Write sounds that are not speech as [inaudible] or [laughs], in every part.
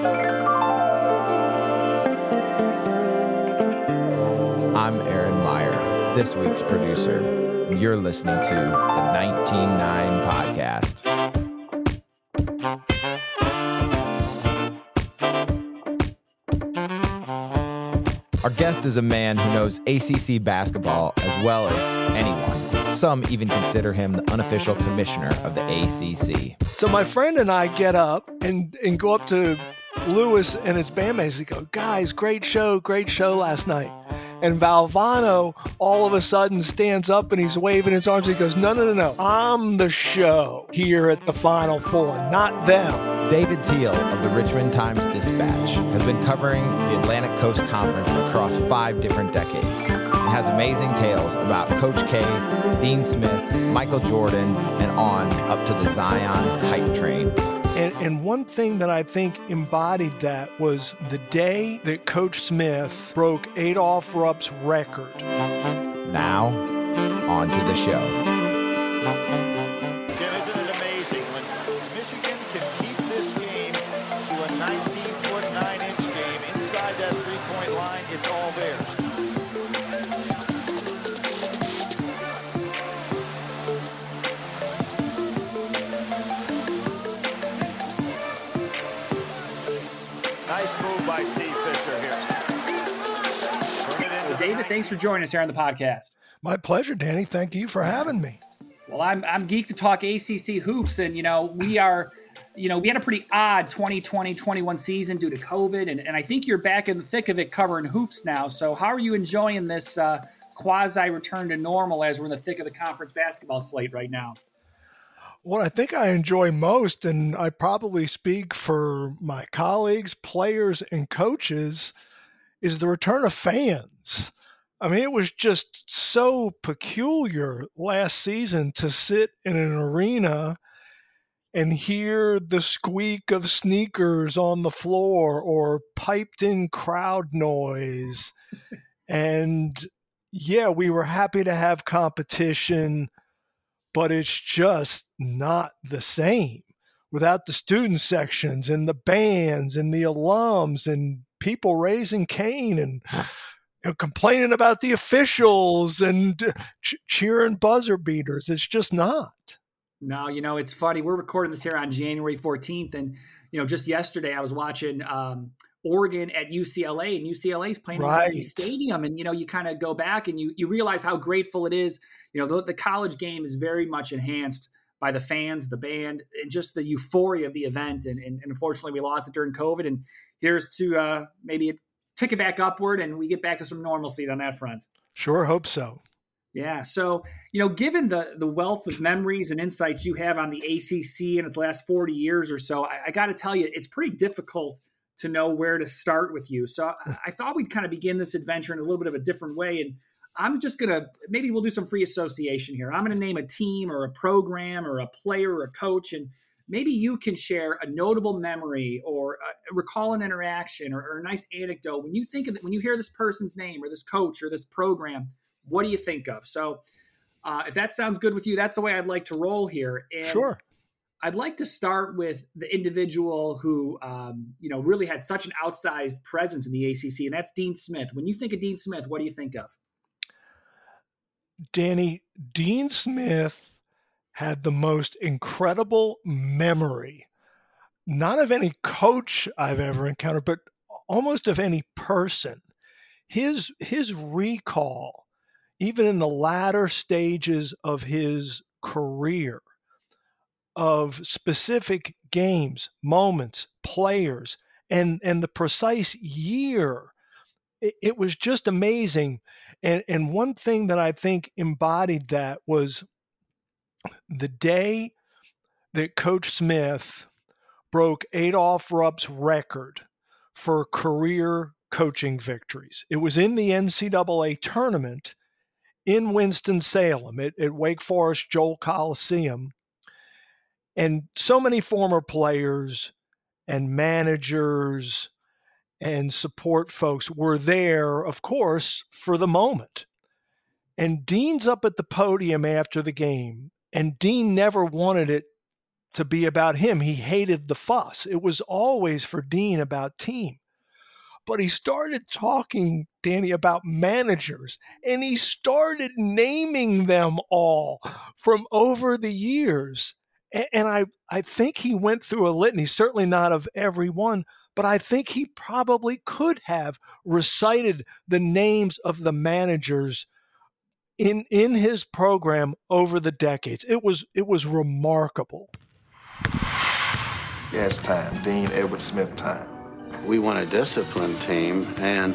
I'm Aaron Meyer, this week's producer, you're listening to the 199 Podcast. Our guest is a man who knows ACC basketball as well as anyone. Some even consider him the unofficial commissioner of the ACC. So my friend and I get up and, and go up to Lewis and his bandmates and go, guys, great show, great show last night. And Valvano all of a sudden stands up and he's waving his arms. He goes, No, no, no, no. I'm the show here at the Final Four, not them. David Teel of the Richmond Times Dispatch has been covering the Atlantic Coast Conference across five different decades. Has amazing tales about Coach K, Dean Smith, Michael Jordan, and on up to the Zion hype train. And, and one thing that I think embodied that was the day that Coach Smith broke Adolph Rupp's record. Now, on to the show. David, thanks for joining us here on the podcast. My pleasure, Danny. Thank you for having me. Well, I'm I'm geeked to talk ACC hoops, and you know we are, you know, we had a pretty odd 2020-21 season due to COVID, and, and I think you're back in the thick of it covering hoops now. So how are you enjoying this uh, quasi return to normal as we're in the thick of the conference basketball slate right now? What I think I enjoy most, and I probably speak for my colleagues, players, and coaches, is the return of fans. I mean, it was just so peculiar last season to sit in an arena and hear the squeak of sneakers on the floor or piped in crowd noise. and yeah, we were happy to have competition, but it's just not the same without the student sections and the bands and the alums and people raising Cain and you know, complaining about the officials and uh, ch- cheering buzzer beaters. It's just not. No, you know, it's funny. We're recording this here on January 14th. And, you know, just yesterday I was watching um, Oregon at UCLA, and UCLA is playing Right. at the stadium. And, you know, you kind of go back and you, you realize how grateful it is. You know, the, the college game is very much enhanced by the fans, the band, and just the euphoria of the event. And, and, and unfortunately, we lost it during COVID. And here's to uh, maybe tick it back upward and we get back to some normalcy on that front. Sure hope so. Yeah. So, you know, given the the wealth of memories and insights you have on the ACC in its last 40 years or so, I, I got to tell you, it's pretty difficult to know where to start with you. So I, I thought we'd kind of begin this adventure in a little bit of a different way. And I'm just going to, maybe we'll do some free association here. I'm going to name a team or a program or a player or a coach. And maybe you can share a notable memory or uh, recall an interaction or, or a nice anecdote. When you think of it, when you hear this person's name or this coach or this program, what do you think of? So, uh, if that sounds good with you, that's the way I'd like to roll here. And Sure. I'd like to start with the individual who, um, you know, really had such an outsized presence in the ACC, and that's Dean Smith. When you think of Dean Smith, what do you think of? Danny, Dean Smith had the most incredible memory, not of any coach I've ever encountered, but almost of any person. His his recall, even in the latter stages of his career, of specific games, moments, players, and and the precise year, it, it was just amazing. And, and one thing that I think embodied that was the day that Coach Smith broke Adolph Rupp's record for career coaching victories. It was in the NCAA tournament in Winston-Salem at, at Wake Forest Joel Coliseum. And so many former players and managers and support folks were there, of course, for the moment. And Dean's up at the podium after the game, and Dean never wanted it to be about him. He hated the fuss. It was always for Dean about team. But he started talking, Danny, about managers, and he started naming them all from over the years. And I, I think he went through a litany, certainly not of every one, but I think he probably could have recited the names of the managers in in his program over the decades. It was it was remarkable. Yeah, it's time. Dean Edward Smith time. We want a disciplined team, and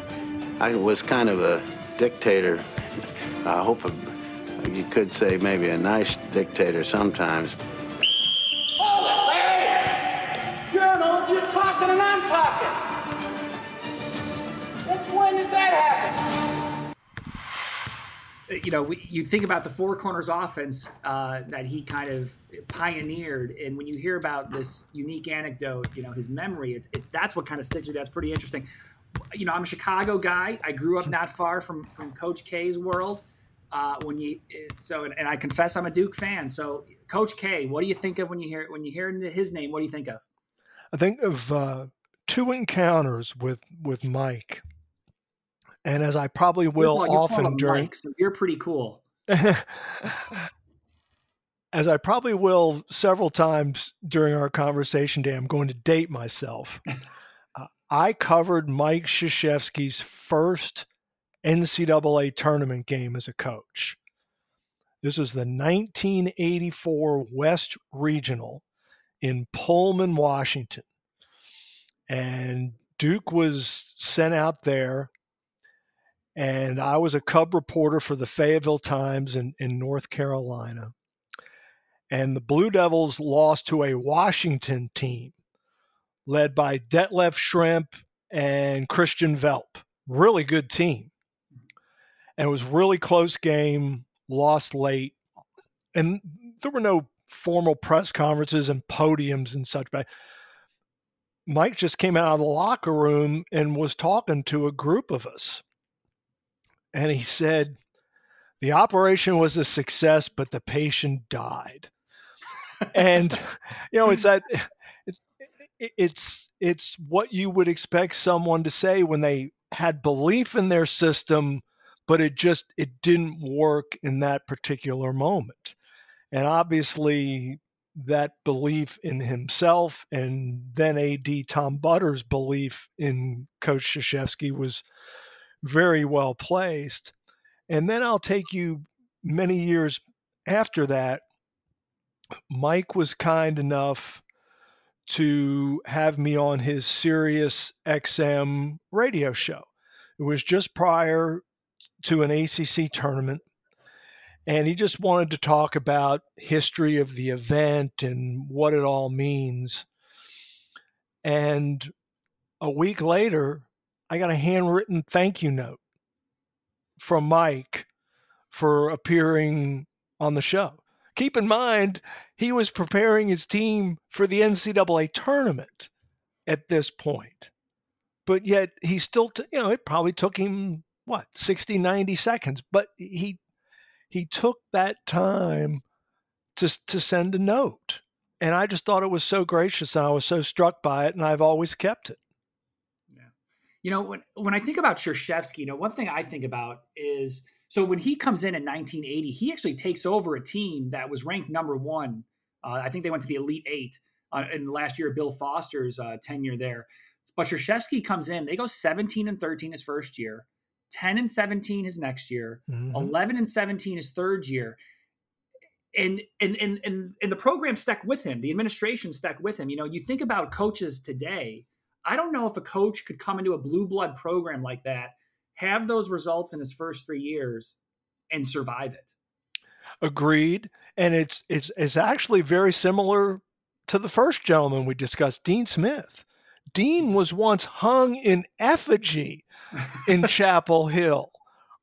I was kind of a dictator. I hope a, you could say maybe a nice dictator sometimes. Hold it, Larry! Journal, you're talking and I'm talking. Since when does that happen? You know, we, you think about the four corners offense uh, that he kind of pioneered, and when you hear about this unique anecdote, you know, his memory, it's it, that's what kind of sticks with you. That's pretty interesting. You know, I'm a Chicago guy. I grew up not far from from Coach K's world. Uh, when you so, and, and I confess I'm a Duke fan. So, Coach K, what do you think of when you hear when you hear his name? What do you think of? I think of uh, two encounters with with Mike and as I probably will you're, you're often during. Mike, so you're pretty cool. [laughs] as I probably will several times during our conversation today, I'm going to date myself. uh, I covered Mike Krzyzewski's first NCAA tournament game as a coach. This was the 1984 West Regional in Pullman, Washington. And Duke was sent out there and I was a Cub reporter for the Fayetteville Times in, in North Carolina. And the Blue Devils lost to a Washington team led by Detlef Schrempf and Christian Welp. Really good team. And it was really close game, lost late. And there were no formal press conferences and podiums and such. But Mike just came out of the locker room and was talking to a group of us and he said the operation was a success, but the patient died. and you know, it's that it, it, it's it's what you would expect someone to say when they had belief in their system, but it just it didn't work in that particular moment. And obviously, that belief in himself and then AD Tom Butters' belief in Coach Krzyzewski was very well placed. And then I'll take you many years after that. Mike was kind enough to have me on his Sirius XM radio show. It was just prior to an ACC tournament. And he just wanted to talk about history of the event and what it all means. And a week later, I got a handwritten thank you note from Mike for appearing on the show. Keep in mind, he was preparing his team for the NCAA tournament at this point. But yet he still, t- you know, it probably took him, what, 60, 90 seconds. But he, he took that time to, to send a note. And I just thought it was so gracious and I was so struck by it. And I've always kept it. You know, when when I think about Krzyzewski, you know, one thing I think about is so when he comes in in 1980, he actually takes over a team that was ranked number one. Uh, I think they went to the Elite Eight uh, in the last year Bill Foster's uh, tenure there. But Krzyzewski comes in, they go 17 and 13 his first year, 10 and 17 his next year, mm-hmm. 11 and 17 his third year. And, and and and and the program stuck with him. The administration stuck with him. You know, you think about coaches today I don't know if a coach could come into a blue blood program like that, have those results in his first three years, and survive it. Agreed. And it's it's it's actually very similar to the first gentleman we discussed, Dean Smith. Dean was once hung in effigy in [laughs] Chapel Hill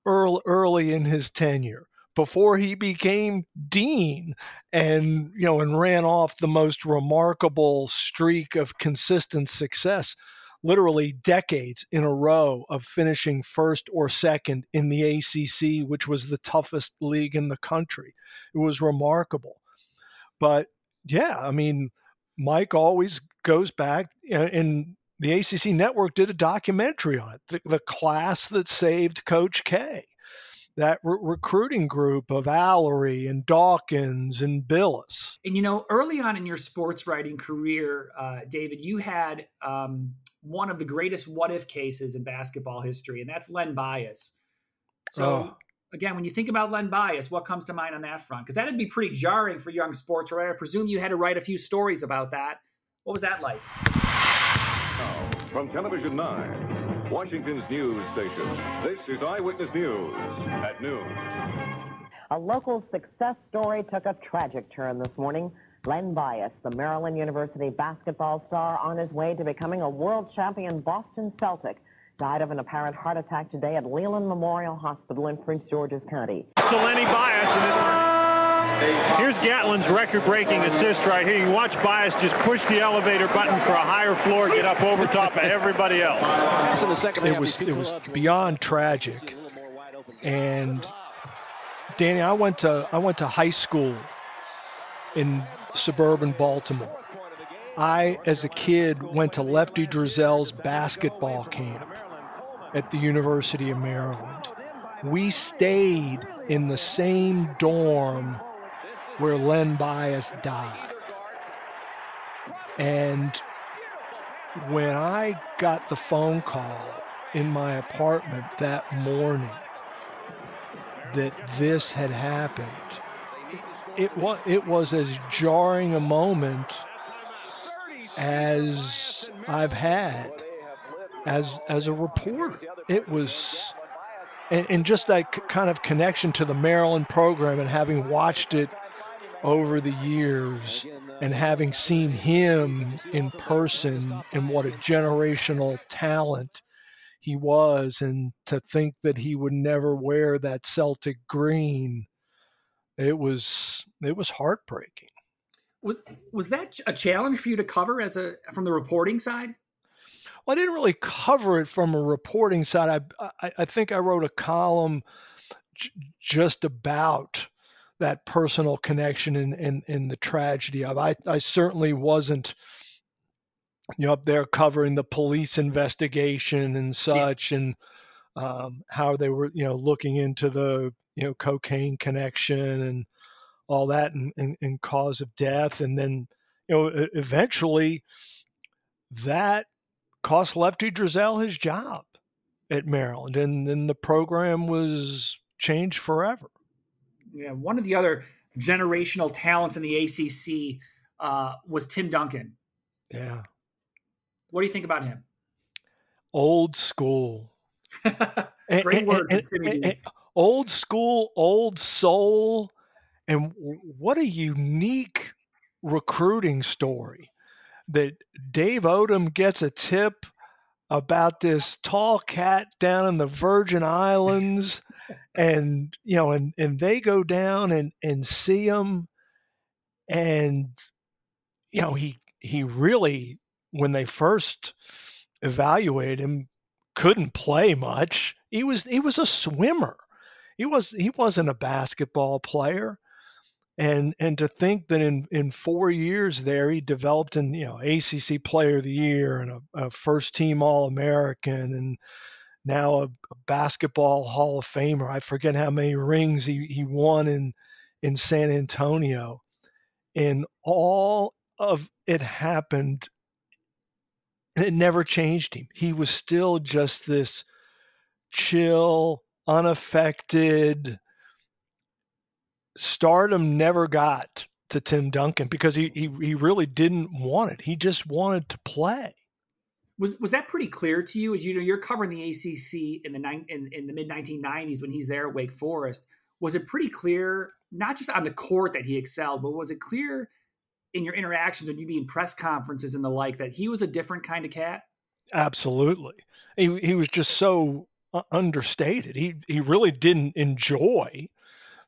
early, early in his tenure before he became dean and you know and ran off the most remarkable streak of consistent success literally decades in a row of finishing first or second in the ACC which was the toughest league in the country it was remarkable but yeah, I mean, Mike always goes back, and the ACC network did a documentary on it, the, the class that saved Coach K. That re- recruiting group of Alarie and Dawkins and Bilas. And you know, early on in your sports writing career, uh, David, you had um, one of the greatest what if cases in basketball history, and that's Len Bias. So, oh. again, when you think about Len Bias, what comes to mind on that front? Because that'd be pretty jarring for young sports writer. I presume you had to write a few stories about that. What was that like? From Television 9, Washington's news station, this is Eyewitness News at noon. A local success story took a tragic turn this morning. Len Bias, the Maryland University basketball star on his way to becoming a world champion Boston Celtic, died of an apparent heart attack today at Leland Memorial Hospital in Prince George's County. To Lenny Bias, Here's Gatlin's record-breaking assist right here. You watch Bias just push the elevator button for a higher floor, get up over top of everybody else. It was it was beyond tragic, and Danny, I went to I went to high school in suburban Baltimore. I, as a kid, went to Lefty Driesell's basketball camp at the University of Maryland. We stayed in the same dorm where Len Bias died. And when I got the phone call in my apartment that morning that this had happened, it, was, it was as jarring a moment as I've had as as a reporter. It was and, and just that kind of connection to the Maryland program and having watched it over the years and having seen him in person and what a generational talent he was and to think that he would never wear that Celtic green it was it was heartbreaking was was that a challenge for you to cover as a from the reporting side well, I didn't really cover it from a reporting side. I I, I think I wrote a column j- just about that personal connection and in, in, in, the tragedy of. I I certainly wasn't you know up there covering the police investigation and such yeah. and um, how they were you know looking into the you know cocaine connection and all that and, and, and cause of death and then you know eventually that cost Lefty Driesell his job at Maryland and then the program was changed forever yeah, one of the other generational talents in the ACC uh, was Tim Duncan. Yeah. What do you think about him? Old school. [laughs] Great and, word. And, and, old school, old soul. And what a unique recruiting story that Dave Odom gets a tip about this tall cat down in the Virgin Islands and you know and and they go down and and see him and you know he he really when they first evaluated him couldn't play much. He was he was a swimmer. He was he wasn't a basketball player. And and to think that in in four years there he developed an you know ACC Player of the Year and a, a first team All American and now a, basketball Hall of Famer. I forget how many rings he, he won in in San Antonio, and all of it happened. It never changed him. He was still just this chill, unaffected. Stardom never got to Tim Duncan because he, he he really didn't want it. He just wanted to play was was that pretty clear to you? As you know you're covering the ACC in the nine, in, in the mid 1990s when he's there at Wake Forest. Was it pretty clear not just on the court that he excelled but was it clear in your interactions when you be in press conferences and the like that he was a different kind of cat? Absolutely. He he was just so uh, understated. He he really didn't enjoy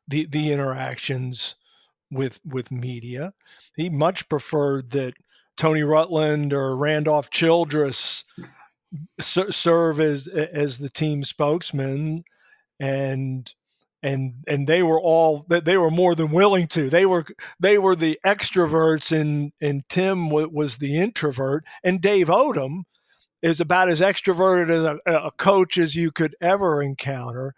the the interactions with with media. He much preferred that Tony Rutland or Randolph Childress serve as as the team spokesman, and and and they were all they were more than willing to. They were they were the extroverts, and and Tim was the introvert, and Dave Odom is about as extroverted as a, a coach as you could ever encounter.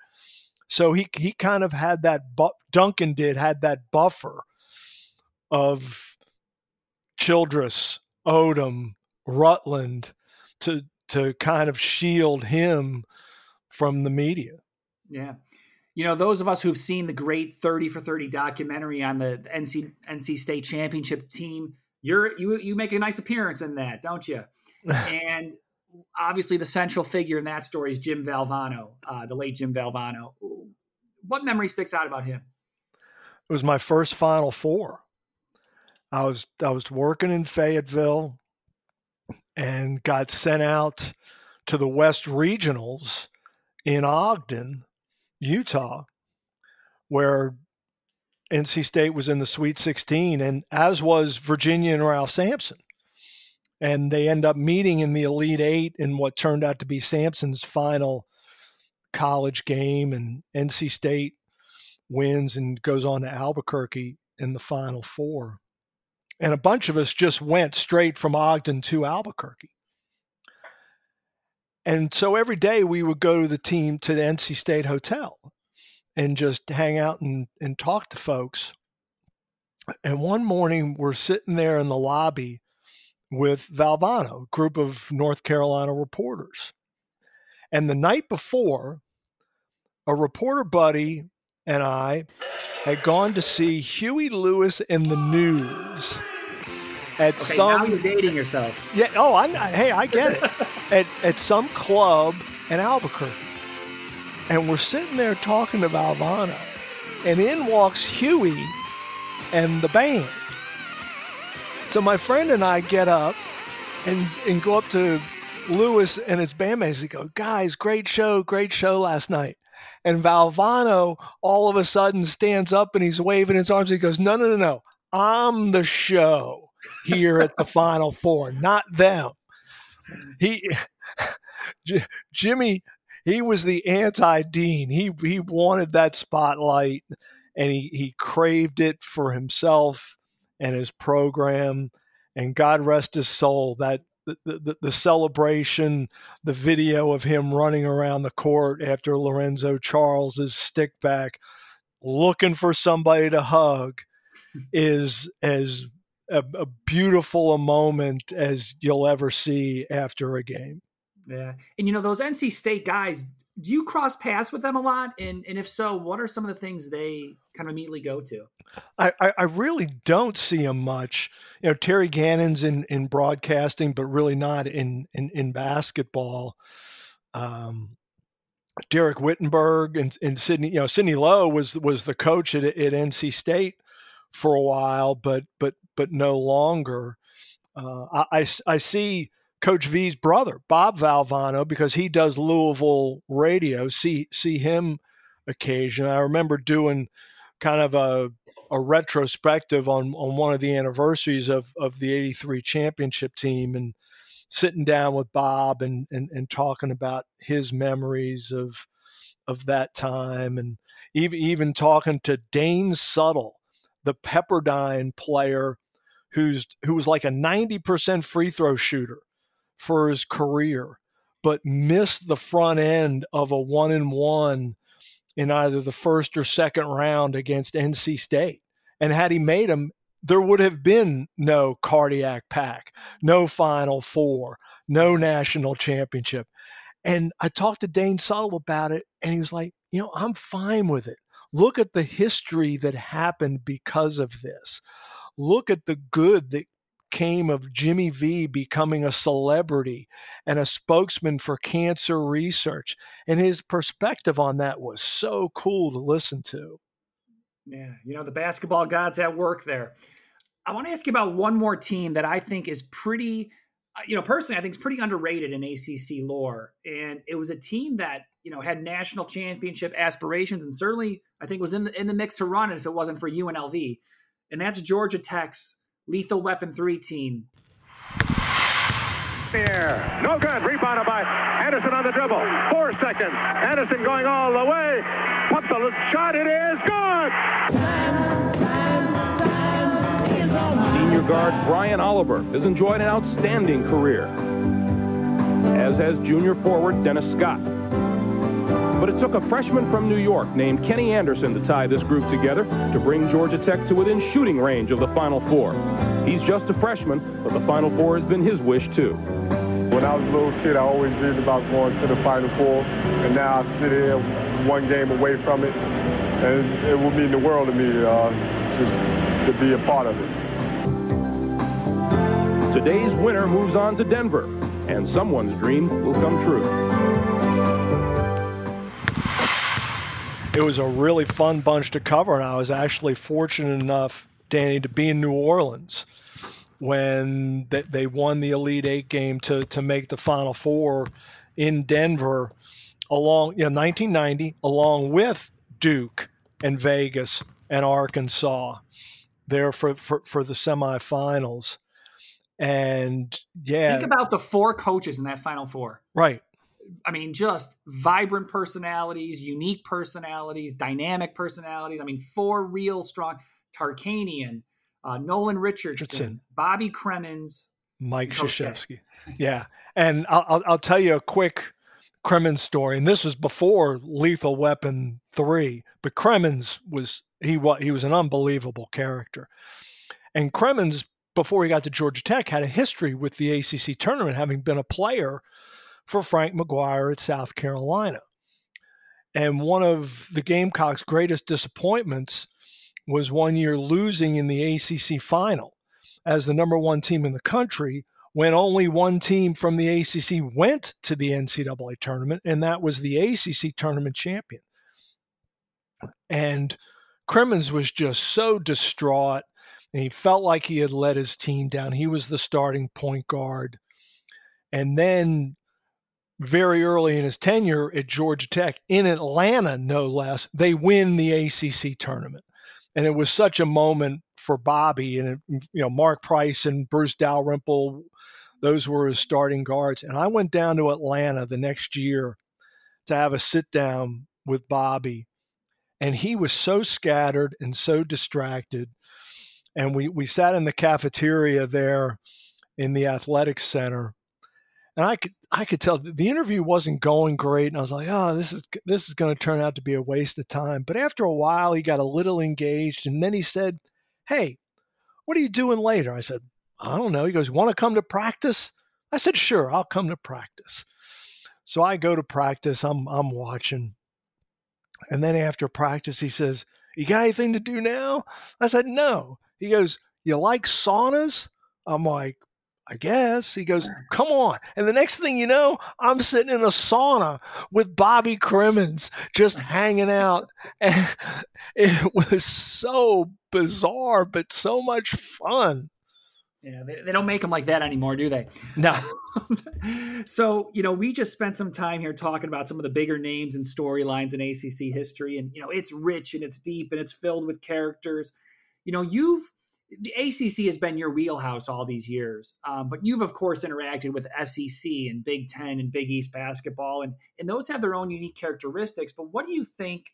So he he kind of had that. Bu- Duncan did had that buffer of Childress, Odom, Rutland to to kind of shield him from the media. Yeah. You know, those of us who've seen the great 30 for 30 documentary on the NC NC State championship team, you're you you make a nice appearance in that, don't you? [laughs] and obviously the central figure in that story is Jim Valvano, uh, the late Jim Valvano. What memory sticks out about him? It was my first Final Four. I was I was working in Fayetteville and got sent out to the West Regionals in Ogden, Utah, where NC State was in the Sweet 16, and as was Virginia and Ralph Sampson and they end up meeting in the Elite Eight in what turned out to be Sampson's final college game, and NC State wins and goes on to Albuquerque in the Final Four. And a bunch of us just went straight from Ogden to Albuquerque. And so every day we would go to the team to the NC State hotel and just hang out and, and talk to folks. And one morning we're sitting there in the lobby with Valvano, a group of North Carolina reporters. And the night before, a reporter buddy and I had gone to see Huey Lewis and the News at okay, some. Now you're dating yourself. Yeah. Oh, I'm. Hey, I get it. [laughs] at at some club in Albuquerque, and we're sitting there talking to Valvano, and in walks Huey and the band. So my friend and I get up and, and go up to Lewis and his bandmates and go, guys, great show, great show last night. And Valvano all of a sudden stands up and he's waving his arms. He goes, no, no, no, no. I'm the show here at the [laughs] Final Four, not them. He, [laughs] J- Jimmy, he was the anti-dean. He he wanted that spotlight, and he he craved it for himself and his program. And God rest his soul, that the, the, the, celebration, the video of him running around the court after Lorenzo Charles's stick back, looking for somebody to hug, is as a, a beautiful a moment as you'll ever see after a game. Yeah, and you know those NC State guys. Do you cross paths with them a lot? And and if so, what are some of the things they kind of immediately go to? I, I really don't see him much. You know, Terry Gannon's in, in broadcasting, but really not in in, in basketball. Um, Dereck Whittenburg and, and Sidney, you know, Sidney Lowe was was the coach at, at NC State for a while, but but but no longer. Uh, I, I, I see Coach V's brother, Bob Valvano, because he does Louisville radio. See see him occasion. I remember doing kind of a a retrospective on on one of the anniversaries of of the 83 championship team and sitting down with Bob and and, and talking about his memories of of that time and even even talking to Dane Suttle, the Pepperdine player who's who was like a 90% free throw shooter for his career but missed the front end of a one and one in either the first or second round against NC State. And had he made him, there would have been no cardiac pack, no Final Four, no national championship. And I talked to Dane Suttle about it, and he was like, you know, I'm fine with it. Look at the history that happened because of this. Look at the good that came of Jimmy V becoming a celebrity and a spokesman for cancer research. And his perspective on that was so cool to listen to. Yeah, you know, the basketball gods at work there. I want to ask you about one more team that I think is pretty, uh, you know, personally, I think is pretty underrated in ACC lore. And it was a team that, you know, had national championship aspirations and certainly I think was in the, in the mix to run if it wasn't for UNLV. And that's Georgia Tech's Lethal Weapon 3 team. Here. No good. Rebounded by Anderson on the dribble. Four seconds. Anderson going all the way. Pump the shot. It is good. Senior guard Brian Oliver has enjoyed an outstanding career, as has junior forward Dennis Scott. But it took a freshman from New York named Kenny Anderson to tie this group together to bring Georgia Tech to within shooting range of the Final Four. He's just a freshman, but the Final Four has been his wish too. When I was a little kid, I always dreamed about going to the Final Four, and now I sit here one game away from it, and it will mean the world to me uh, just to be a part of it. Today's winner moves on to Denver, and someone's dream will come true. It was a really fun bunch to cover, and I was actually fortunate enough, Danny, to be in New Orleans when they won the Elite Eight game to to make the Final Four in Denver, along you know 1990, along with Duke and Vegas and Arkansas, there for for, for the semifinals. And yeah, think about the four coaches in that Final Four. Right. I mean, just vibrant personalities, unique personalities, dynamic personalities. I mean, four real strong Tarkanian, uh, Nolan Richardson, Richardson, Bobby Cremins, Mike Krzyzewski. Yeah, and I'll, I'll, I'll tell you a quick Cremins story, and this was before Lethal Weapon three, but Cremins was he was he was an unbelievable character, and Cremins before he got to Georgia Tech had a history with the ACC tournament, having been a player for Frank McGuire at South Carolina. And one of the Gamecocks' greatest disappointments was one year losing in the ACC final as the number one team in the country when only one team from the ACC went to the NCAA tournament, and that was the ACC tournament champion. And Cremins was just so distraught, and he felt like he had let his team down. He was the starting point guard. And then very early in his tenure at Georgia Tech in Atlanta, no less, they win the ACC tournament. And it was such a moment for Bobby and, you know, Mark Price and Bruce Dalrymple, those were his starting guards. And I went down to Atlanta the next year to have a sit down with Bobby. And he was so scattered and so distracted. And we, we sat in the cafeteria there in the athletics center and I could I could tell the interview wasn't going great, and I was like, oh, this is this is going to turn out to be a waste of time. But after a while, he got a little engaged, and then he said, "Hey, what are you doing later?" I said, "I don't know." He goes, "Want to come to practice?" I said, "Sure, I'll come to practice." So I go to practice. I'm I'm watching, and then after practice, he says, "You got anything to do now?" I said, "No." He goes, "You like saunas?" I'm like, I guess. He goes, come on. And the next thing you know, I'm sitting in a sauna with Bobby Cremins just [laughs] hanging out. And [laughs] it was so bizarre, but so much fun. Yeah, they, they don't make them like that anymore, do they? No. [laughs] Um, so, you know, we just spent some time here talking about some of the bigger names and storylines in ACC history. And, you know, it's rich and it's deep and it's filled with characters. You know, you've the ACC has been your wheelhouse all these years, um, but you've of course interacted with SEC and Big Ten and Big East basketball, and and those have their own unique characteristics. But what do you think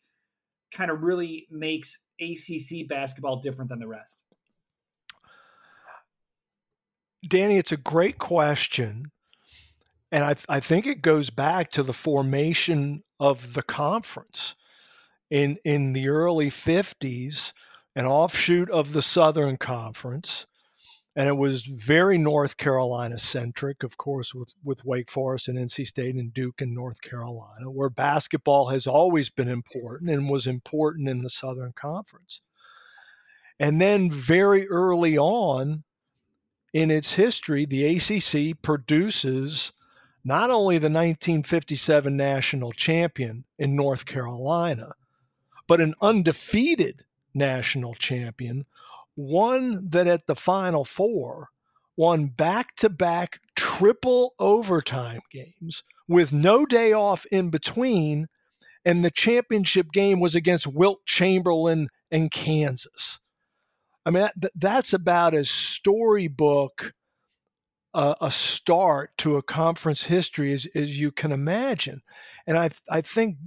kind of really makes ACC basketball different than the rest? Danny, it's a great question. And I, I think it goes back to the formation of the conference. In, in the early 50s, an offshoot of the Southern Conference. And it was very North Carolina centric, of course, with, with Wake Forest and NC State and Duke in North Carolina, where basketball has always been important and was important in the Southern Conference. And then very early on in its history, the ACC produces not only the 1957 national champion in North Carolina, but an undefeated national champion, one that at the Final Four won back to back triple overtime games with no day off in between. And the championship game was against Wilt Chamberlain and Kansas. I mean, that, that's about as storybook uh, a start to a conference history as, as you can imagine. And I, I think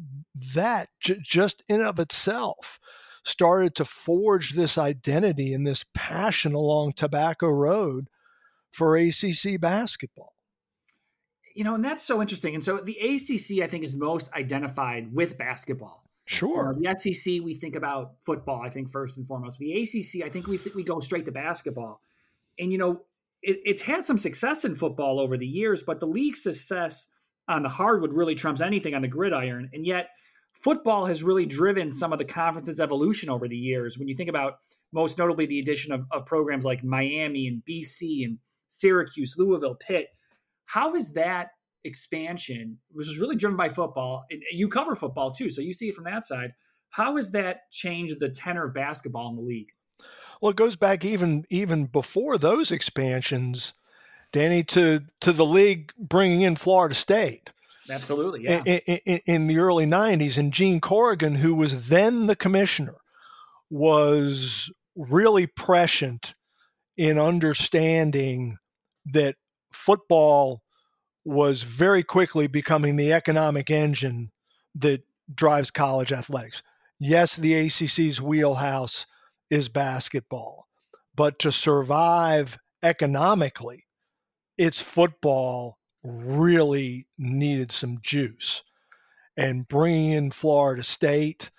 that j- just in of itself started to forge this identity and this passion along Tobacco Road for ACC basketball. You know, and that's so interesting. And so the ACC, I think, is most identified with basketball. Sure. Uh, the SEC, we think about football, I think, first and foremost. The ACC, I think we, th- we go straight to basketball. And, you know, it, it's had some success in football over the years, but the league's success on the hardwood really trumps anything on the gridiron. And yet, football has really driven some of the conference's evolution over the years. When you think about most notably the addition of, of programs like Miami and BC and Syracuse, Louisville, Pitt, how is that expansion, which is really driven by football, and you cover football too, so you see it from that side. How has that changed the tenor of basketball in the league? Well, it goes back even even before those expansions, Danny, to to the league bringing in Florida State. Absolutely, yeah. In, in, in the early '90s, and Gene Corrigan, who was then the commissioner, was really prescient in understanding that football was very quickly becoming the economic engine that drives college athletics. Yes, the ACC's wheelhouse is basketball. But to survive economically, its football really needed some juice. And bringing in Florida State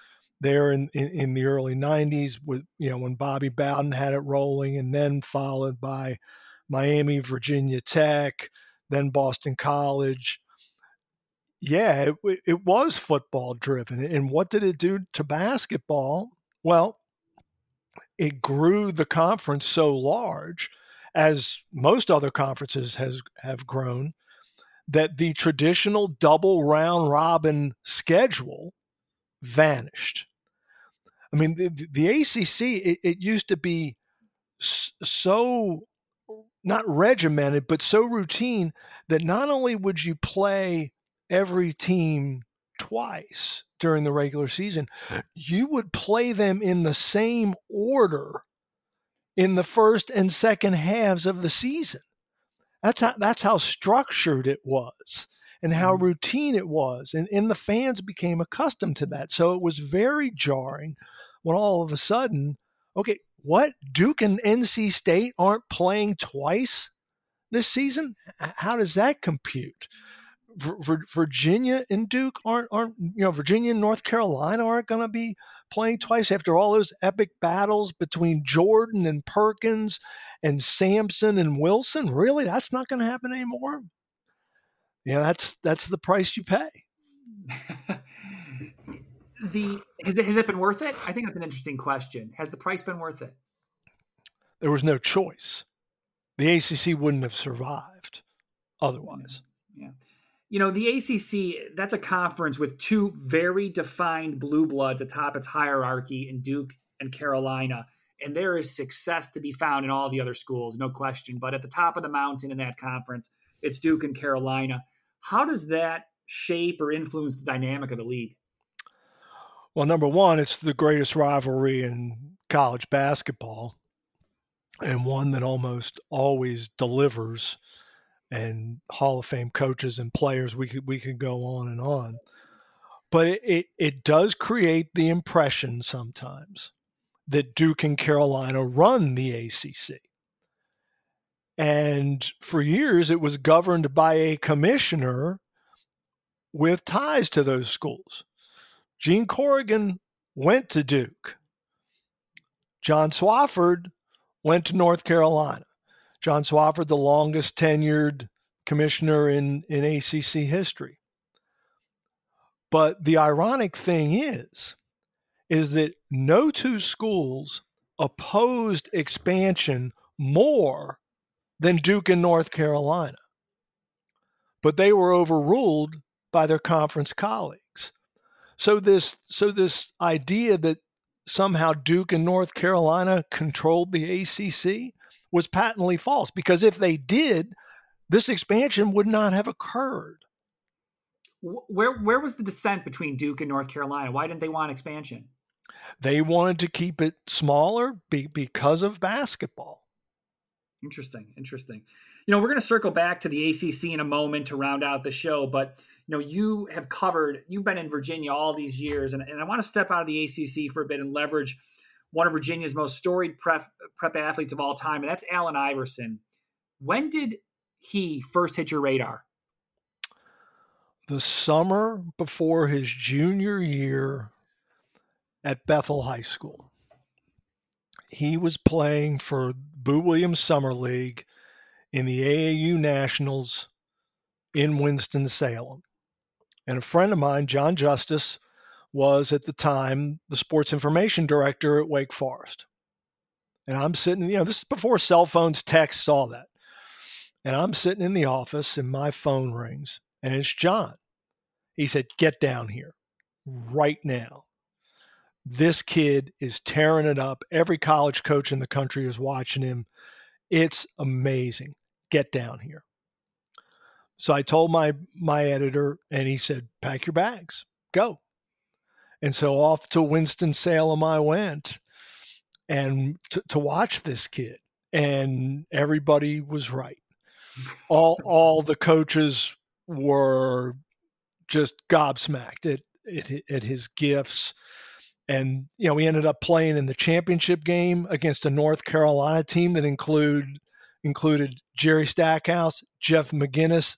there in, in, in, the early 90s, with you know when Bobby Bowden had it rolling, and then followed by Miami, Virginia Tech, then Boston College. Yeah, it, it was football driven. And what did it do to basketball? Well, it grew the conference so large, as most other conferences has have grown, that the traditional double round robin schedule vanished. I mean, the, the ACC it, it used to be so not regimented, but so routine that not only would you play every team twice during the regular season, you would play them in the same order in the first and second halves of the season. That's how that's how structured it was and how mm-hmm. routine it was. And, and the fans became accustomed to that. So it was very jarring when all of a sudden, okay, what? Duke and NC State aren't playing twice this season? How does that compute? Virginia and Duke aren't aren't you know Virginia and North Carolina aren't going to be playing twice after all those epic battles between Jordan and Perkins and Sampson and Wilson. Really, that's not going to happen anymore. Yeah, that's that's the price you pay. the has it, has it been worth it? I think that's an interesting question. Has the price been worth it? There was no choice. The ACC wouldn't have survived otherwise. You know, the ACC, that's a conference with two very defined blue bloods atop its hierarchy in Duke and Carolina. And there is success to be found in all the other schools, no question. But at the top of the mountain in that conference, it's Duke and Carolina. How does that shape or influence the dynamic of the league? Well, number one, it's the greatest rivalry in college basketball and one that almost always delivers and Hall of Fame coaches and players. We could we could go on and on, but it, it, it does create the impression sometimes that Duke and Carolina run the ACC. And for years, it was governed by a commissioner with ties to those schools. Gene Corrigan went to Duke. John Swofford went to North Carolina. John Swofford, the longest tenured commissioner in, in ACC history. But the ironic thing is, is that no two schools opposed expansion more than Duke and North Carolina. But they were overruled by their conference colleagues. So this so this idea that somehow Duke and North Carolina controlled the ACC was patently false because if they did, this expansion would not have occurred. Where where was the dissent between Duke and North Carolina? Why didn't they want expansion? They wanted to keep it smaller be, because of basketball. Interesting, interesting. You know, we're going to circle back to the ACC in a moment to round out the show, but you know, you have covered, you've been in Virginia all these years, and, and I want to step out of the ACC for a bit and leverage one of Virginia's most storied prep, prep athletes of all time, and that's Allen Iverson. When did he first hit your radar? The summer before his junior year at Bethel High School. He was playing for Boo Williams Summer League in the AAU Nationals in Winston-Salem. And a friend of mine, John Justice, was at the time the sports information director at Wake Forest. And I'm sitting, you know, this is before cell phones, texts, all that. And I'm sitting in the office and my phone rings and it's John. He said, Get down here right now. This kid is tearing it up. Every college coach in the country is watching him. It's amazing. Get down here. So I told my my editor, and he said, "Pack your bags, go." And so off to Winston Salem I went, and to, to watch this kid, and everybody was right. All all the coaches were just gobsmacked at at, at his gifts. And you know, we ended up playing in the championship game against a North Carolina team that include included Jerry Stackhouse, Jeff McInnis,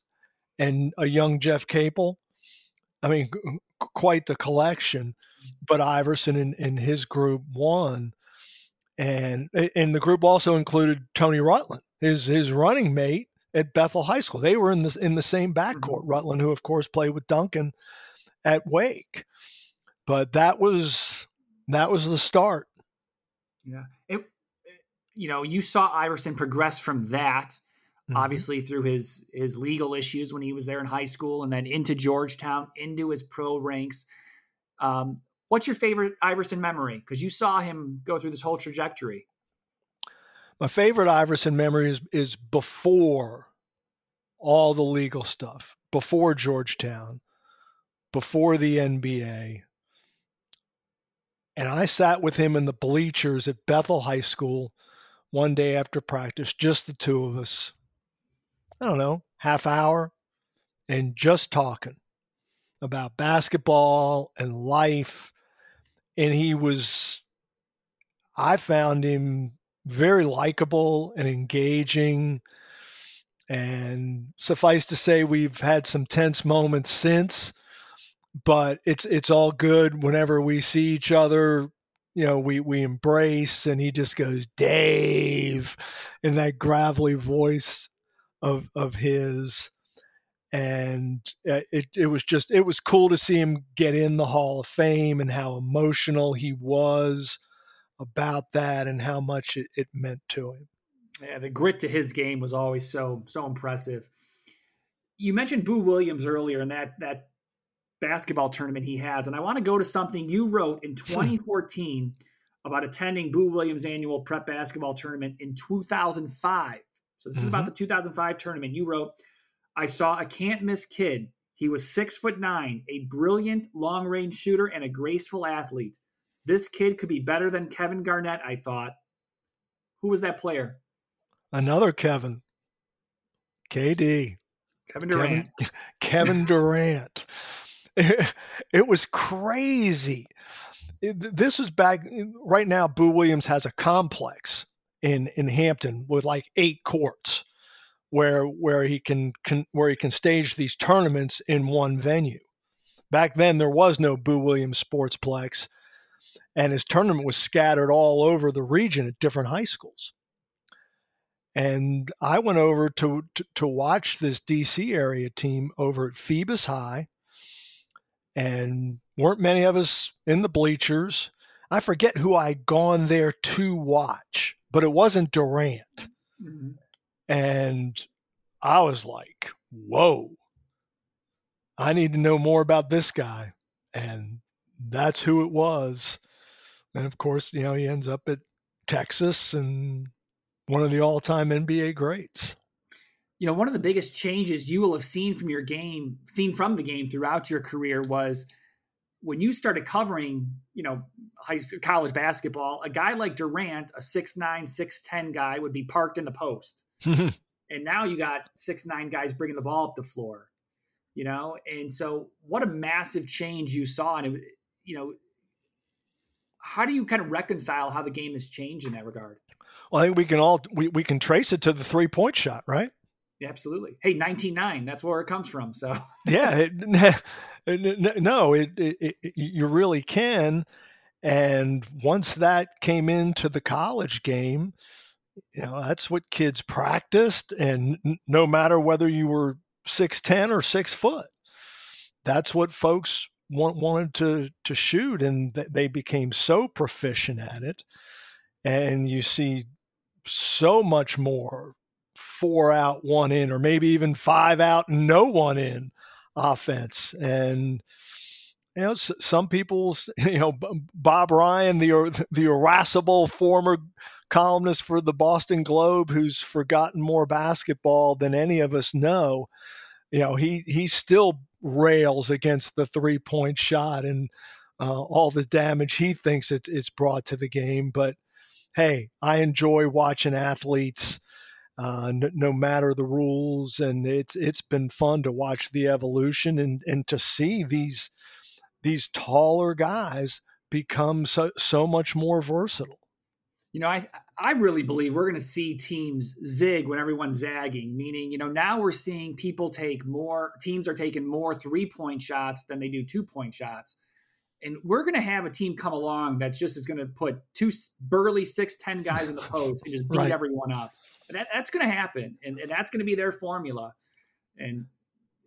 and a young Jeff Capel. I mean, quite the collection. But Iverson and, and his group won, and and the group also included Tony Rutland, his his running mate at Bethel High School. They were in the in the same backcourt. Mm-hmm. Rutland, who of course played with Duncan at Wake, but that was that was the start. Yeah, it. You know, you saw Iverson progress from that mm-hmm. obviously through his his legal issues when he was there in high school, and then into Georgetown, into his pro ranks. Um, what's your favorite Iverson memory? Because you saw him go through this whole trajectory. My favorite Iverson memory is is before all the legal stuff, before Georgetown, before the NBA. And I sat with him in the bleachers at Bethel High School one day after practice, just the two of us. I don't know, half hour and just talking about basketball and life. And he was, I found him very likable and engaging. And suffice to say, we've had some tense moments since, but it's it's all good whenever we see each other. You know, we we embrace, and he just goes, "Dave," in that gravelly voice of of his and uh, it it was just it was cool to see him get in the Hall of Fame and how emotional he was about that and how much it, it meant to him. Yeah, the grit to his game was always so so impressive. You mentioned Boo Williams earlier and that that basketball tournament he has, and I want to go to something you wrote in 2014 about attending Boo Williams' annual prep basketball tournament in 2005. So this mm-hmm. is about mm-hmm. the 2005 tournament. You wrote, I saw a can't miss kid. He was six foot nine, a brilliant long range shooter, and a graceful athlete. This kid could be better than Kevin Garnett, I thought. Who was that player? Another Kevin. KD. Kevin Durant. Kevin, Kevin Durant. [laughs] it, [laughs] it was crazy. It, this was back right now. Boo Williams has a complex in in Hampton with like eight courts where where he can, can where he can stage these tournaments in one venue. Back then there was no Boo Williams Sportsplex and his tournament was scattered all over the region at different high schools. And I went over to, to, to watch this DC area team over at Phoebus High, and weren't many of us in the bleachers. I forget who I'd gone there to watch, but it wasn't Durant. Mm-hmm. And I was like, whoa, I need to know more about this guy. And that's who it was. And of course, you know, he ends up at Texas and one of the all time NBA greats. You know, one of the biggest changes you will have seen from your game, seen from the game throughout your career was when you started covering, you know, high school, college basketball, a guy like Durant, a 6'9, 6'10 guy, would be parked in the post. [laughs] and now you got six nine guys bringing the ball up the floor. You know, and so what a massive change you saw, and it, you know, how do you kind of reconcile how the game has changed in that regard? Well, I think we can all we, we can trace it to the three point shot, right? Yeah, absolutely. Hey, 19-9, that's where it comes from. So yeah, it, [laughs] no, it, it, you really can. And once that came into the college game, you know that's what kids practiced, and no matter whether you were six ten or six foot, that's what folks want, wanted to to shoot, and they became so proficient at it. And you see so much more four out, one in, or maybe even five out, no one in offense. And you know, some people's, [laughs] you know, Bob Ryan, the [laughs] the irascible former columnist for the Boston Globe, who's forgotten more basketball than any of us know. You know, he he still rails against the three point shot and uh, all the damage he thinks it's it's brought to the game. But hey, I enjoy watching athletes uh, no, no, matter the rules, and it's it's been fun to watch the evolution and and to see these these taller guys become so so much more versatile. You know, I I really believe we're going to see teams zig when everyone's zagging. Meaning, you know, now we're seeing people take more. Teams are taking more three point shots than they do two point shots and we're going to have a team come along that's just is going to put two burly six ten guys in the post and just beat right. everyone up. And that, that's going to happen, and, and that's going to be their formula. And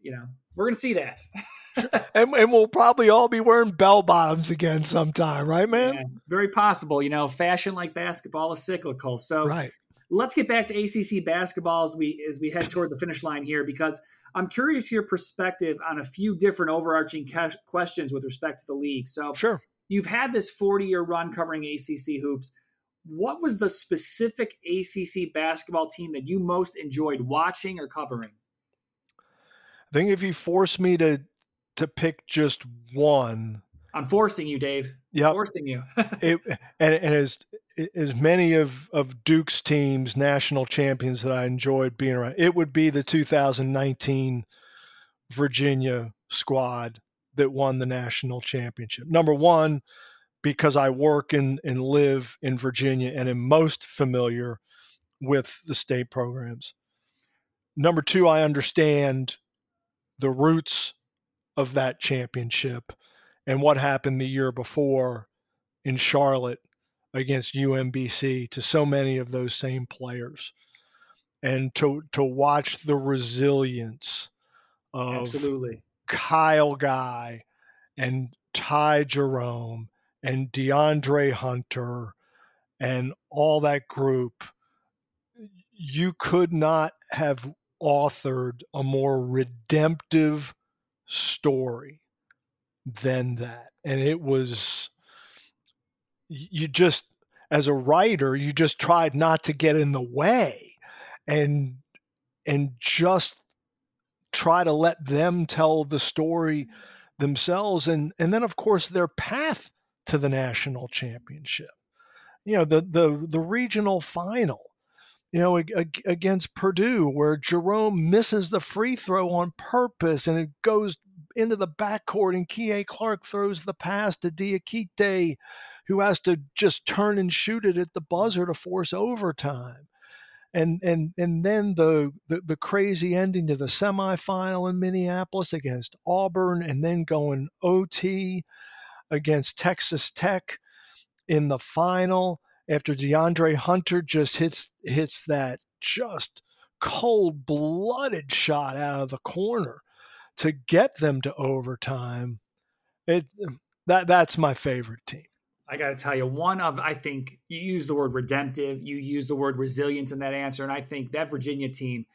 you know, we're going to see that. [laughs] [laughs] and, and we'll probably all be wearing bell bottoms again sometime, right, man? Yeah, very possible. You know, fashion like basketball is cyclical. So right. let's get back to ACC basketball as we as we head toward the finish line here because I'm curious your perspective on a few different overarching questions with respect to the league. So, sure, you've had this 40 year run covering ACC hoops. What was the specific ACC basketball team that you most enjoyed watching or covering? I think if you force me to to pick just one, I'm forcing you, Dave. Yeah, forcing you. it, [laughs] and, and as as many of of Duke's teams, national champions that I enjoyed being around, it would be the 2019 Virginia squad that won the national championship. Number one, because I work and, and live in Virginia and am most familiar with the state programs. Number two, I understand the roots of that championship and what happened the year before in Charlotte against UMBC to so many of those same players. And to to watch the resilience of Absolutely. Kyle Guy and Ty Jerome and DeAndre Hunter and all that group, you could not have authored a more redemptive story than that. And it was, you just, as a writer, you just tried not to get in the way and, and just try to let them tell the story themselves. And, and then, of course, their path to the national championship. You know, the, the, the regional final you know, against Purdue, where Jerome misses the free throw on purpose and it goes into the backcourt, and Kihei Clark throws the pass to Diakite, who has to just turn and shoot it at the buzzer to force overtime. And and and then the, the, the crazy ending to the semifinal in Minneapolis against Auburn, and then going OT against Texas Tech in the final after DeAndre Hunter just hits hits that just cold blooded shot out of the corner to get them to overtime. It that that's my favorite team. I got to tell you, one of I think you use the word redemptive, you use the word resilience in that answer, and I think that Virginia team,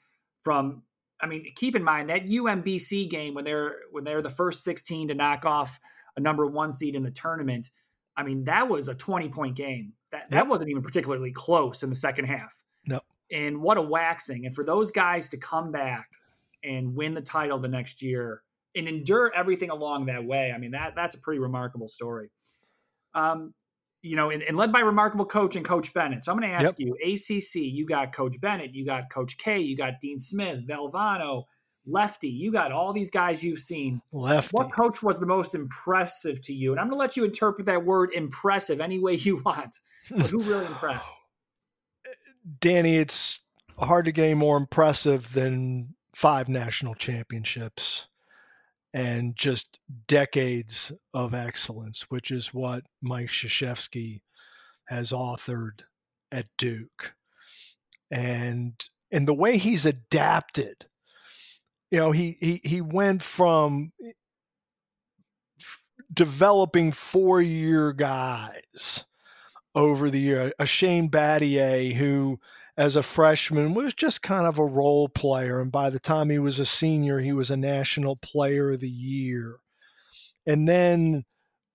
from I mean, keep in mind that UMBC game when they're when they're the first 16 to knock off a number one seed in the tournament. I mean, that was a 20 point game. That that yep. wasn't even particularly close in the second half. No. And what a waxing! And for those guys to come back and win the title the next year and endure everything along that way. I mean, that that's a pretty remarkable story. Um, you know, and, and, led by remarkable coach and Coach Bennett. So I'm going to ask Yep. you, ACC, you got Coach Bennett, you got Coach K, you got Dean Smith, Valvano, Lefty, you got all these guys you've seen. Lefty. What coach was the most impressive to you? And I'm going to let you interpret that word impressive any way you want. But who really impressed? [laughs] Danny, it's hard to get any more impressive than five national championships and just decades of excellence, which is what Mike Krzyzewski has authored at Duke. And and the way he's adapted, you know, he he he went from eh, f- developing four-year guys over the year. A Shane Battier who as a freshman was just kind of a role player and by the time he was a senior he was a national player of the year. And then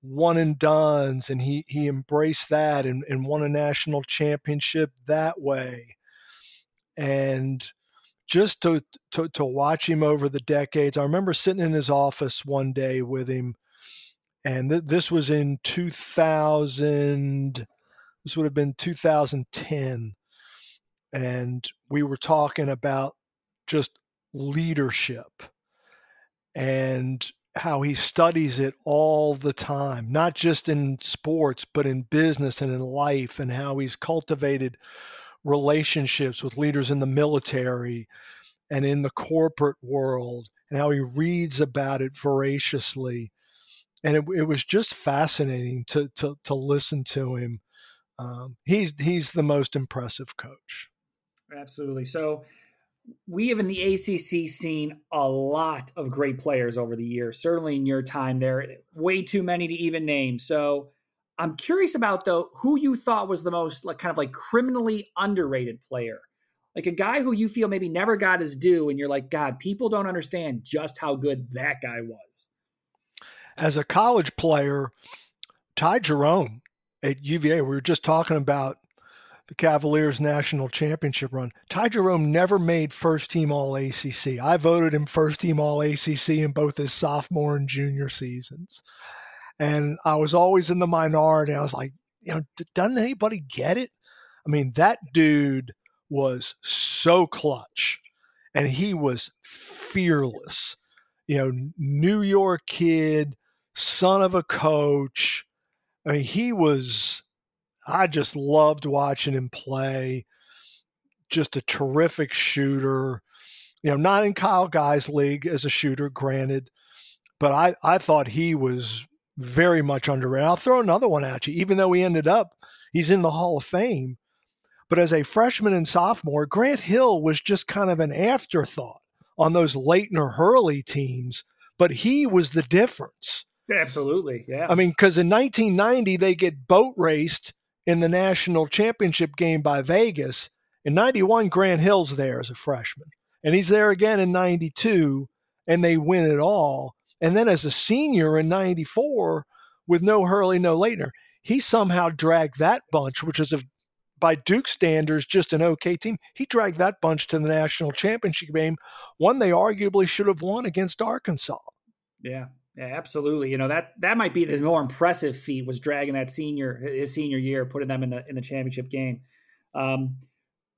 one and done's and he he embraced that and, and won a national championship that way. And just to, to to watch him over the decades i remember sitting in his office one day with him and th- this was in 2000 this would have been 2010 and we were talking about just leadership and how he studies it all the time, not just in sports, but in business and in life, and how he's cultivated relationships with leaders in the military and in the corporate world, and how he reads about it voraciously. And it, it was just fascinating to, to, to listen to him. Um, he's he's the most impressive coach. Absolutely. So we have in the ACC seen a lot of great players over the years. Certainly in your time there, way too many to even name. So I'm curious about though who you thought was the most like kind of like criminally underrated player. Like a guy who you feel maybe never got his due and you're like god, people don't understand just how good that guy was. As a college player, Ty Jerome at UVA, we were just talking about the Cavaliers national championship run. Ty Jerome never made first team all ACC. I voted him first team all ACC in both his sophomore and junior seasons. And I was always in the minority. I was like, you know, doesn't anybody get it? I mean, that dude was so clutch and he was fearless. You know, New York kid, son of a coach. I mean, he was I just loved watching him play. Just a terrific shooter. You know, not in Kyle Guy's league as a shooter, granted, but I, I thought he was very much underrated. I'll throw another one at you, even though he ended up, he's in the Hall of Fame. But as a freshman and sophomore, Grant Hill was just kind of an afterthought on those Laettner Hurley teams, but he was the difference. Absolutely. Yeah. I mean, because in 1990, they get boat raced in the national championship game by Vegas. In 91, Grant Hill's there as a freshman. And he's there again in 92, and they win it all. And then as a senior in 94, with no Hurley, no Laettner, he somehow dragged that bunch, which is a by Duke standards, just an okay team. He dragged that bunch to the national championship game, one they arguably should have won against Arkansas. Yeah, yeah, absolutely. You know that that might be the more impressive feat was dragging that senior his senior year, putting them in the in the championship game. Um,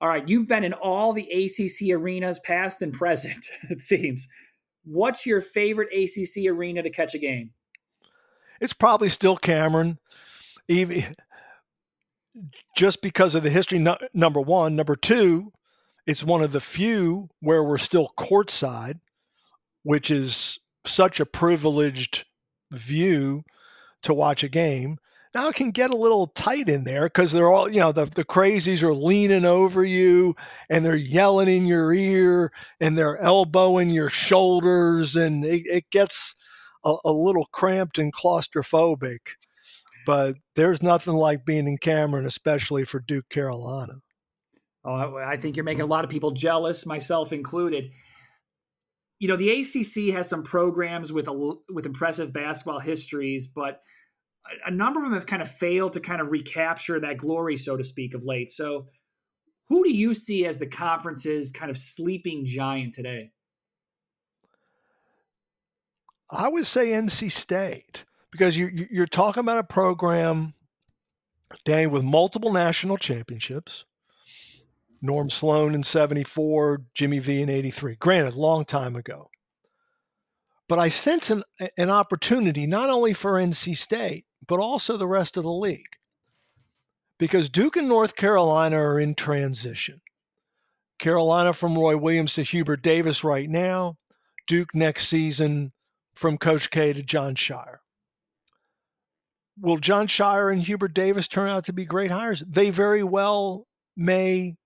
all right, you've been in all the ACC arenas, past and present. [laughs] It seems. What's your favorite ACC arena to catch a game? It's probably still Cameron, even just because of the history. Number one, number two, it's one of the few where we're still courtside, which is such a privileged view to watch a game. Now it can get a little tight in there because they're all, you know, the, the crazies are leaning over you and they're yelling in your ear and they're elbowing your shoulders and it, it gets a, a little cramped and claustrophobic. But there's nothing like being in Cameron, especially for Duke Carolina. Oh, I think you're making a lot of people jealous, myself included you know the ACC has some programs with a, with impressive basketball histories, but a, number of them have kind of failed to kind of recapture that glory, so to speak, of late. So, who do you see as the conference's kind of sleeping giant today? I would say NC State because you, you're talking about a program Danny with multiple national championships. Norm Sloan in 74, Jimmy V in 83. Granted, long time ago. But I sense an, an opportunity not only for NC State, but also the rest of the league. Because Duke and North Carolina are in transition. Carolina from Roy Williams to Hubert Davis right now, Duke next season from Coach K to Jon Scheyer. Will Jon Scheyer and Hubert Davis turn out to be great hires? They very well may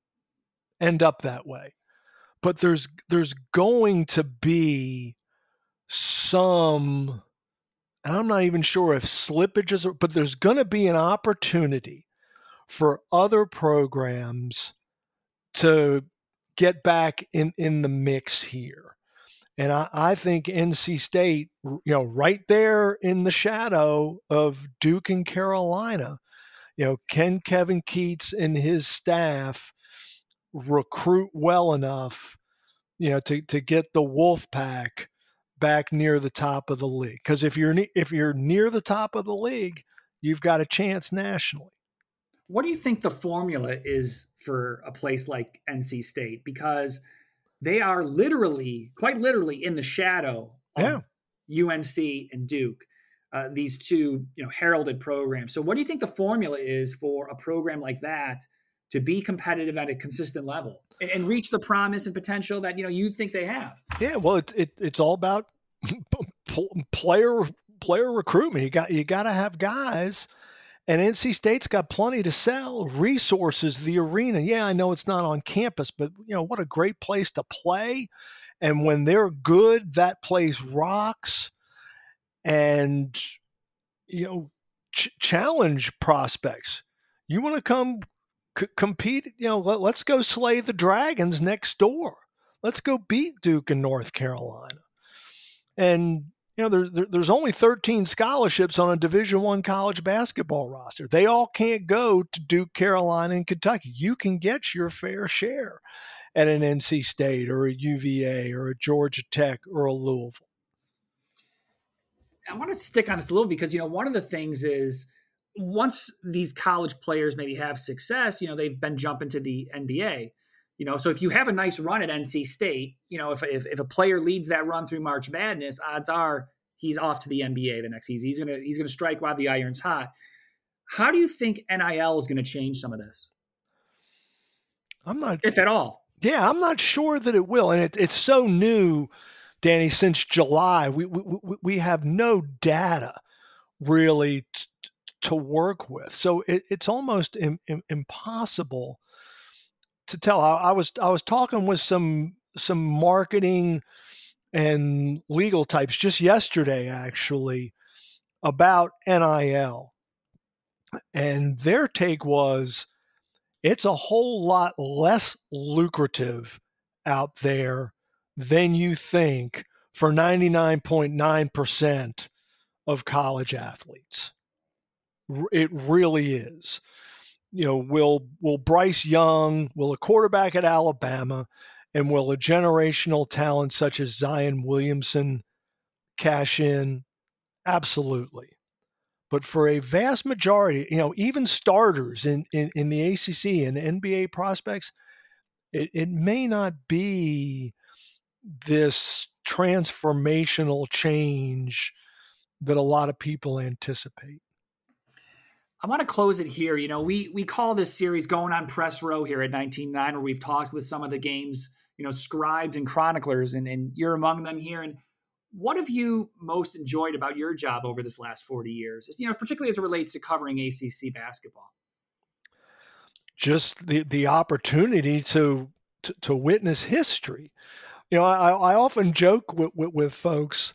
end up that way. But there's there's going to be some and I'm not even sure if slippage is but there's going to be an opportunity for other programs to get back in in the mix here. And I, I think NC State, you know, right there in the shadow of Duke and Carolina, you know, can Kevin Keatts and his staff recruit well enough, you know, to, to get the Wolf Pack back near the top of the league? Because if you're if you're near the top of the league, you've got a chance nationally. What do you think the formula is for a place like NC State? Because – they are literally, quite literally, in the shadow of yeah. UNC and Duke. Uh, these two, you know, heralded programs. So, what do you think the formula is for a program like that to be competitive at a consistent level and, and reach the promise and potential that you know you think they have? Yeah, well, it, it it's all about [laughs] player player recruitment. You got you got to have guys and NC State's got plenty to sell, resources, the arena. Yeah, I know it's not on campus, but you know what a great place to play. And when they're good, that place rocks. And you know, ch- challenge prospects. You want to come c- compete? You know, let, let's go slay the dragons next door. Let's go beat Duke in North Carolina. And you know there's there's only 13 scholarships on a division one college basketball roster they all can't go to duke carolina and kentucky you can get your fair share at an nc state or a uva or a georgia tech or a louisville i want to stick on this a little because you know one of the things is once these college players maybe have success you know they've been jumping to the nba you know, so if you have a nice run at NC State, you know, if, if, if a player leads that run through March Madness, odds are he's off to the NBA the next season. He's gonna he's gonna strike while the iron's hot. How do you think NIL is going to change some of this? I'm not, if at all. Yeah, I'm not sure that it will, and it, it's so new, Danny. Since July, we we, we have no data really t- to work with, so it, it's almost Im- Im- impossible to tell. I, I, was I was talking with some some marketing and legal types just yesterday, actually, about NIL, and their take was it's a whole lot less lucrative out there than you think for 99.9% of college athletes. It really is you know, will will Bryce Young, will a quarterback at Alabama, and will a generational talent such as Zion Williamson cash in? Absolutely. But for a vast majority, you know, even starters in, in, in the ACC and NBA prospects, it, it may not be this transformational change that a lot of people anticipate. I want to close it here. You know, we we call this series going on press row here at 19.9, where we've talked with some of the game's, you know, scribes and chroniclers, and, and you're among them here. And what have you most enjoyed about your job over this last 40 years? You know, particularly as it relates to covering ACC basketball. Just the the opportunity to to, to witness history. You know, I, I often joke with, with, with folks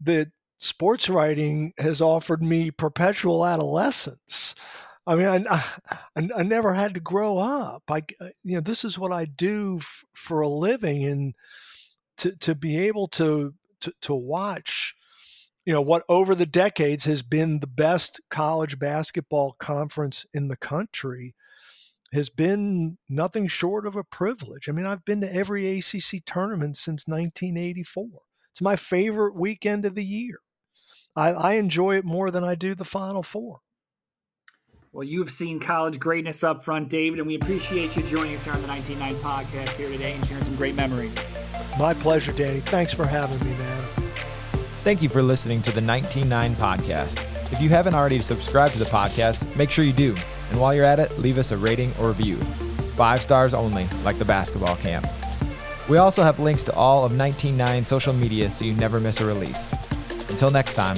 that sports writing has offered me perpetual adolescence. I mean, I, I, I, never had to grow up. I, uh, you know, this is what I do f- for a living, and to to be able to, to to watch, you know, what over the decades has been the best college basketball conference in the country, has been nothing short of a privilege. I mean, I've been to every ACC tournament since 1984. It's my favorite weekend of the year. I, I enjoy it more than I do the Final Four. Well, you've seen college greatness up front, David, and we appreciate you joining us here on the 199 podcast here today and sharing some great memories. My pleasure, Danny. Thanks for having me, man. Thank you for listening to the 199 podcast. If you haven't already subscribed to the podcast, make sure you do. And while you're at it, leave us a rating or review. Five stars only, like the basketball camp. We also have links to all of 199 social media so you never miss a release. Until next time,